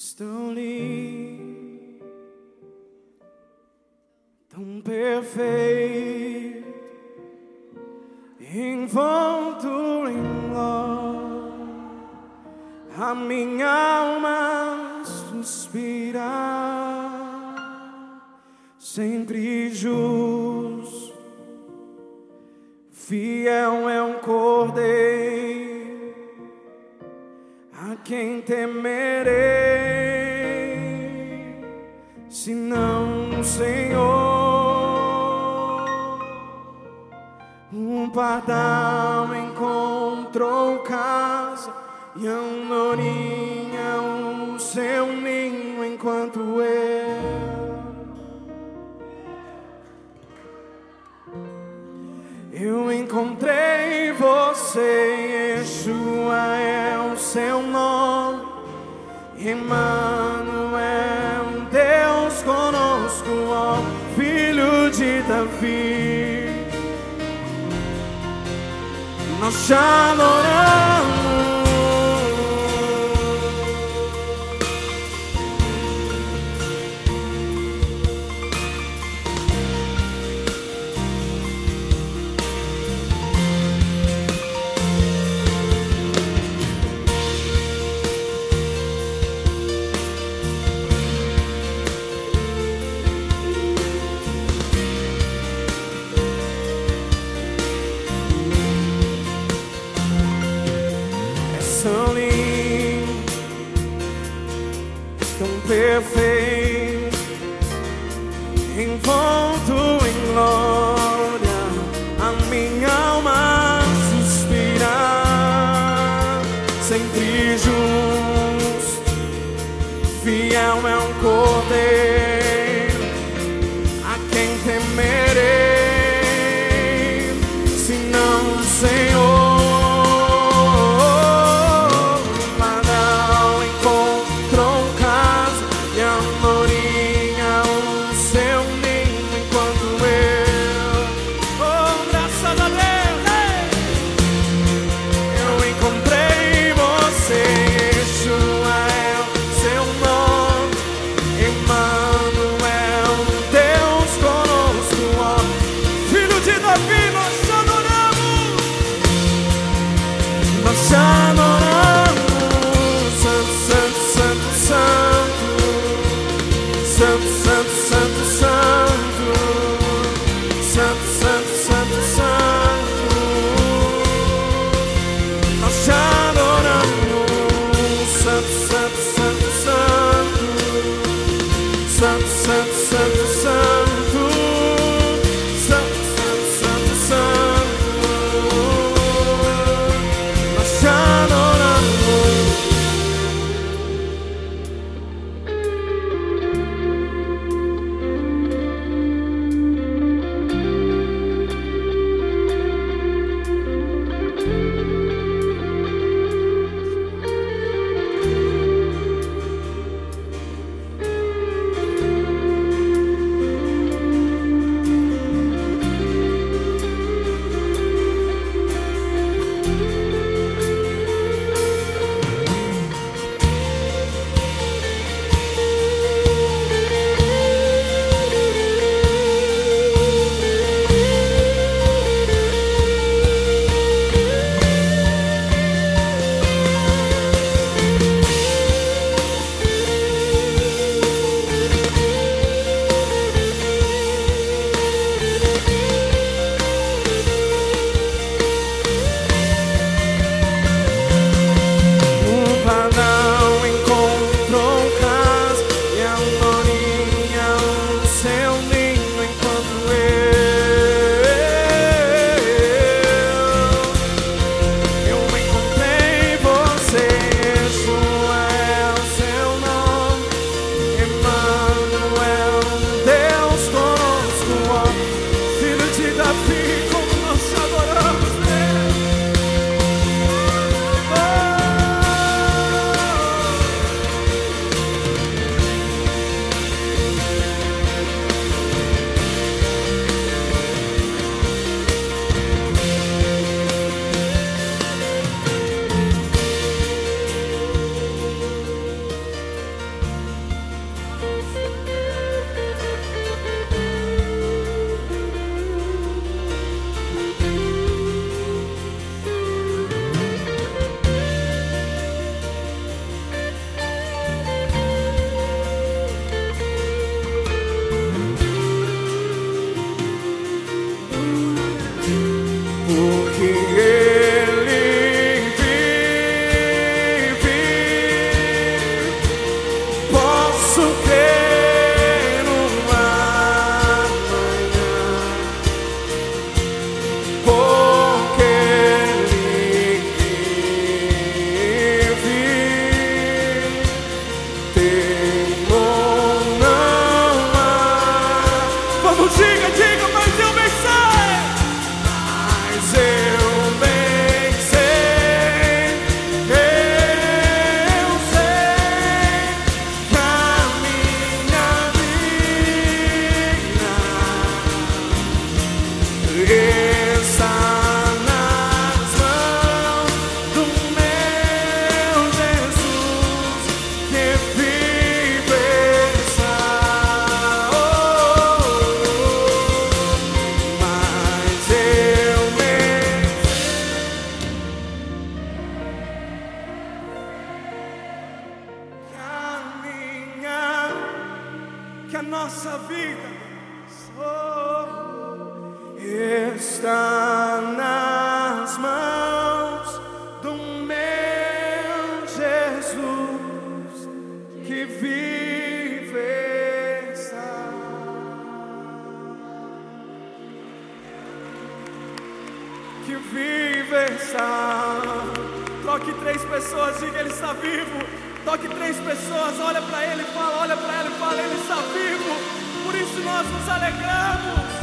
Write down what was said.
És tão perfeito, envolto em glória, a minha alma suspira, sempre justo, fiel é um cordeiro a quem temerei, senão o Senhor. Um pardal encontrou casa e a andorinha o seu ninho enquanto eu Eu encontrei você, Yeshua é o seu nome, Emmanuel, fin. Nos adoramos. Tão lindo, tão perfeito, envolto em glória, a minha alma suspira, sempre justo, 朝も nossa vida oh, está nas mãos do meu Jesus que vive está. Que vive está. Toque três pessoas, diga ele está vivo. Toque três pessoas, olha para ele e fala, olha para ele e fala, ele está vivo. Por isso nós nos alegramos.